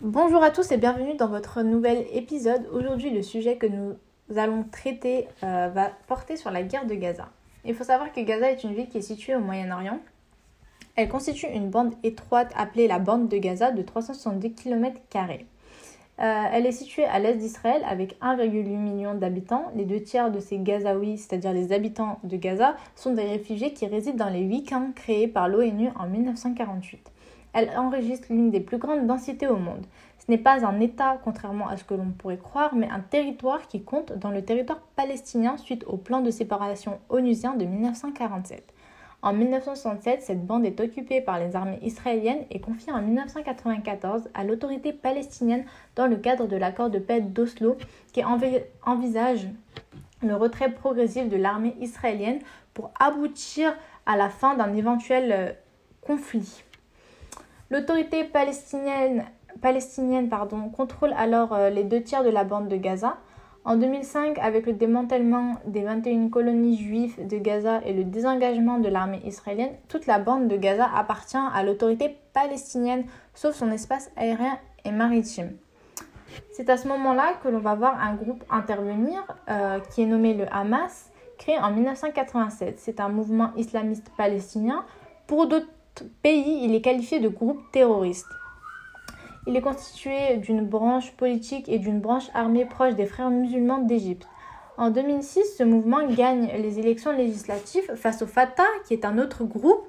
Bonjour à tous et bienvenue dans votre nouvel épisode. Aujourd'hui, le sujet que nous allons traiter euh, va porter sur la guerre de Gaza. Il faut savoir que Gaza est une ville qui est située au Moyen-Orient. Elle constitue une bande étroite appelée la bande de Gaza de 370 km. Euh, elle est située à l'est d'Israël avec 1,8 million d'habitants. Les deux tiers de ces Gazaouis, c'est-à-dire les habitants de Gaza, sont des réfugiés qui résident dans les huit camps créés par l'ONU en 1948. Elle enregistre l'une des plus grandes densités au monde. Ce n'est pas un État, contrairement à ce que l'on pourrait croire, mais un territoire qui compte dans le territoire palestinien suite au plan de séparation onusien de 1947. En 1967, cette bande est occupée par les armées israéliennes et confiée en 1994 à l'autorité palestinienne dans le cadre de l'accord de paix d'Oslo qui envisage le retrait progressif de l'armée israélienne pour aboutir à la fin d'un éventuel euh, conflit. L'autorité palestinienne, palestinienne pardon, contrôle alors euh, les deux tiers de la bande de Gaza. En 2005, avec le démantèlement des 21 colonies juives de Gaza et le désengagement de l'armée israélienne, toute la bande de Gaza appartient à l'autorité palestinienne, sauf son espace aérien et maritime. C'est à ce moment-là que l'on va voir un groupe intervenir euh, qui est nommé le Hamas, créé en 1987. C'est un mouvement islamiste palestinien. Pour d'autres pays, il est qualifié de groupe terroriste. Il est constitué d'une branche politique et d'une branche armée proche des frères musulmans d'Égypte. En 2006, ce mouvement gagne les élections législatives face au Fatah, qui est un autre groupe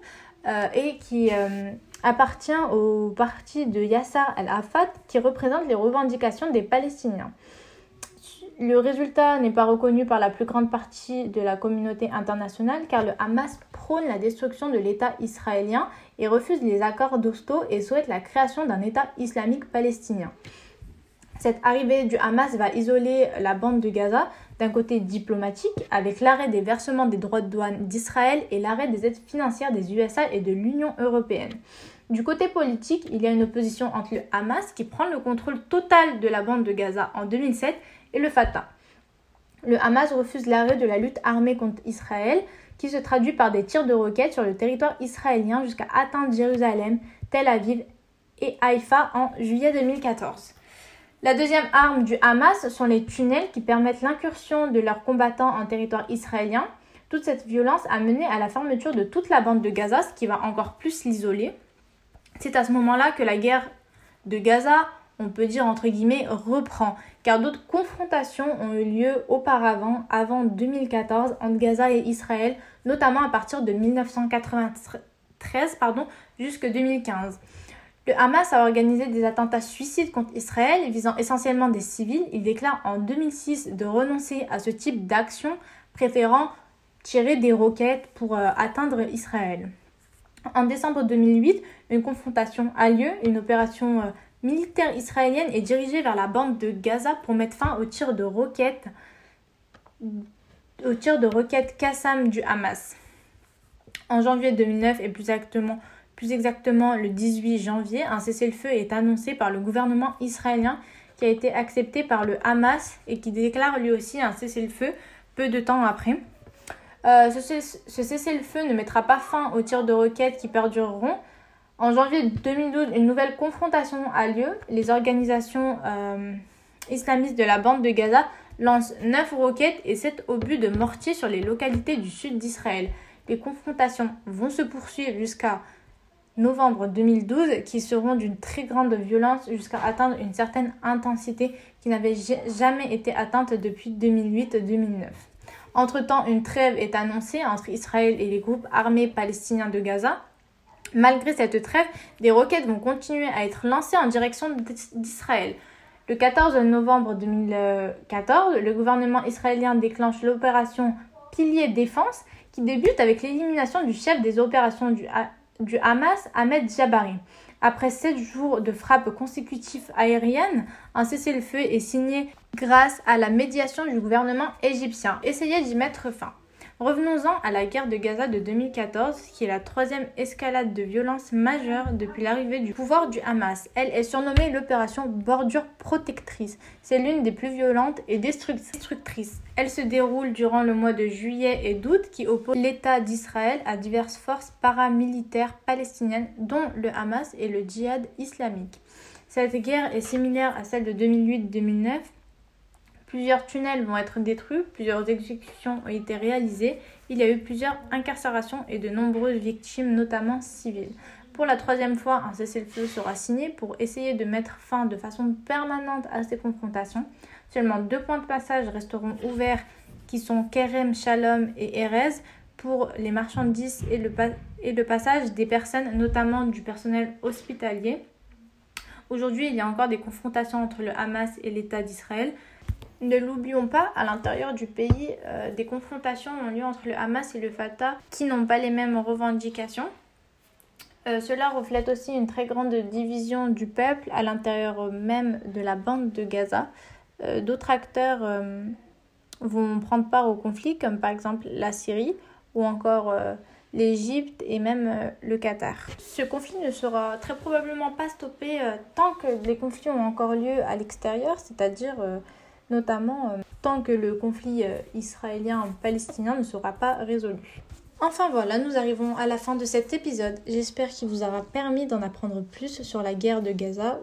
euh, et qui euh, appartient au parti de Yasser al-Afat, qui représente les revendications des Palestiniens. Le résultat n'est pas reconnu par la plus grande partie de la communauté internationale car le Hamas prône la destruction de l'État israélien et refuse les accords d'Osto et souhaite la création d'un État islamique palestinien. Cette arrivée du Hamas va isoler la bande de Gaza d'un côté diplomatique avec l'arrêt des versements des droits de douane d'Israël et l'arrêt des aides financières des USA et de l'Union européenne. Du côté politique, il y a une opposition entre le Hamas qui prend le contrôle total de la bande de Gaza en 2007 et le Fatah. Le Hamas refuse l'arrêt de la lutte armée contre Israël, qui se traduit par des tirs de roquettes sur le territoire israélien jusqu'à atteindre Jérusalem, Tel Aviv et Haïfa en juillet 2014. La deuxième arme du Hamas sont les tunnels qui permettent l'incursion de leurs combattants en territoire israélien. Toute cette violence a mené à la fermeture de toute la bande de Gaza, ce qui va encore plus l'isoler. C'est à ce moment-là que la guerre de Gaza on peut dire entre guillemets, reprend, car d'autres confrontations ont eu lieu auparavant, avant 2014, entre Gaza et Israël, notamment à partir de 1993 pardon, jusqu'en 2015. Le Hamas a organisé des attentats suicides contre Israël visant essentiellement des civils. Il déclare en 2006 de renoncer à ce type d'action, préférant tirer des roquettes pour euh, atteindre Israël. En décembre 2008, une confrontation a lieu, une opération euh, militaire israélienne est dirigée vers la bande de Gaza pour mettre fin au tir de roquettes au tir de roquettes Qassam du Hamas. En janvier 2009 et plus exactement, plus exactement le 18 janvier, un cessez-le-feu est annoncé par le gouvernement israélien qui a été accepté par le Hamas et qui déclare lui aussi un cessez-le-feu peu de temps après. Euh, ce, ce cessez-le-feu ne mettra pas fin aux tirs de roquettes qui perdureront, en janvier 2012, une nouvelle confrontation a lieu. Les organisations euh, islamistes de la bande de Gaza lancent 9 roquettes et 7 obus de mortier sur les localités du sud d'Israël. Les confrontations vont se poursuivre jusqu'à novembre 2012 qui seront d'une très grande violence jusqu'à atteindre une certaine intensité qui n'avait jamais été atteinte depuis 2008-2009. Entre-temps, une trêve est annoncée entre Israël et les groupes armés palestiniens de Gaza. Malgré cette trêve, des roquettes vont continuer à être lancées en direction d'Israël. Le 14 novembre 2014, le gouvernement israélien déclenche l'opération Pilier Défense qui débute avec l'élimination du chef des opérations du, Hamas, Ahmed Jabari. Après sept jours de frappes consécutives aériennes, un cessez-le-feu est signé grâce à la médiation du gouvernement égyptien. Essayez d'y mettre fin. Revenons-en à la guerre de Gaza de 2014, qui est la troisième escalade de violence majeure depuis l'arrivée du pouvoir du Hamas. Elle est surnommée l'opération Bordure Protectrice. C'est l'une des plus violentes et destructrices. Elle se déroule durant le mois de juillet et d'août qui oppose l'État d'Israël à diverses forces paramilitaires palestiniennes, dont le Hamas et le djihad islamique. Cette guerre est similaire à celle de 2008-2009. Plusieurs tunnels vont être détruits, plusieurs exécutions ont été réalisées, il y a eu plusieurs incarcérations et de nombreuses victimes, notamment civiles. Pour la troisième fois, un cessez-le-feu sera signé pour essayer de mettre fin de façon permanente à ces confrontations. Seulement deux points de passage resteront ouverts qui sont Kerem, Shalom et Erez pour les marchandises et le, et le passage des personnes, notamment du personnel hospitalier. Aujourd'hui, il y a encore des confrontations entre le Hamas et l'État d'Israël. Ne l'oublions pas, à l'intérieur du pays, euh, des confrontations ont lieu entre le Hamas et le Fatah qui n'ont pas les mêmes revendications. Euh, cela reflète aussi une très grande division du peuple à l'intérieur même de la bande de Gaza. Euh, d'autres acteurs vont prendre part au conflit, comme par exemple la Syrie ou encore l'Égypte et même le Qatar. Ce conflit ne sera très probablement pas stoppé tant que les conflits ont encore lieu à l'extérieur, c'est-à-dire notamment euh, tant que le conflit euh, israélien-palestinien ne sera pas résolu. Enfin voilà, nous arrivons à la fin de cet épisode. J'espère qu'il vous aura permis d'en apprendre plus sur la guerre de Gaza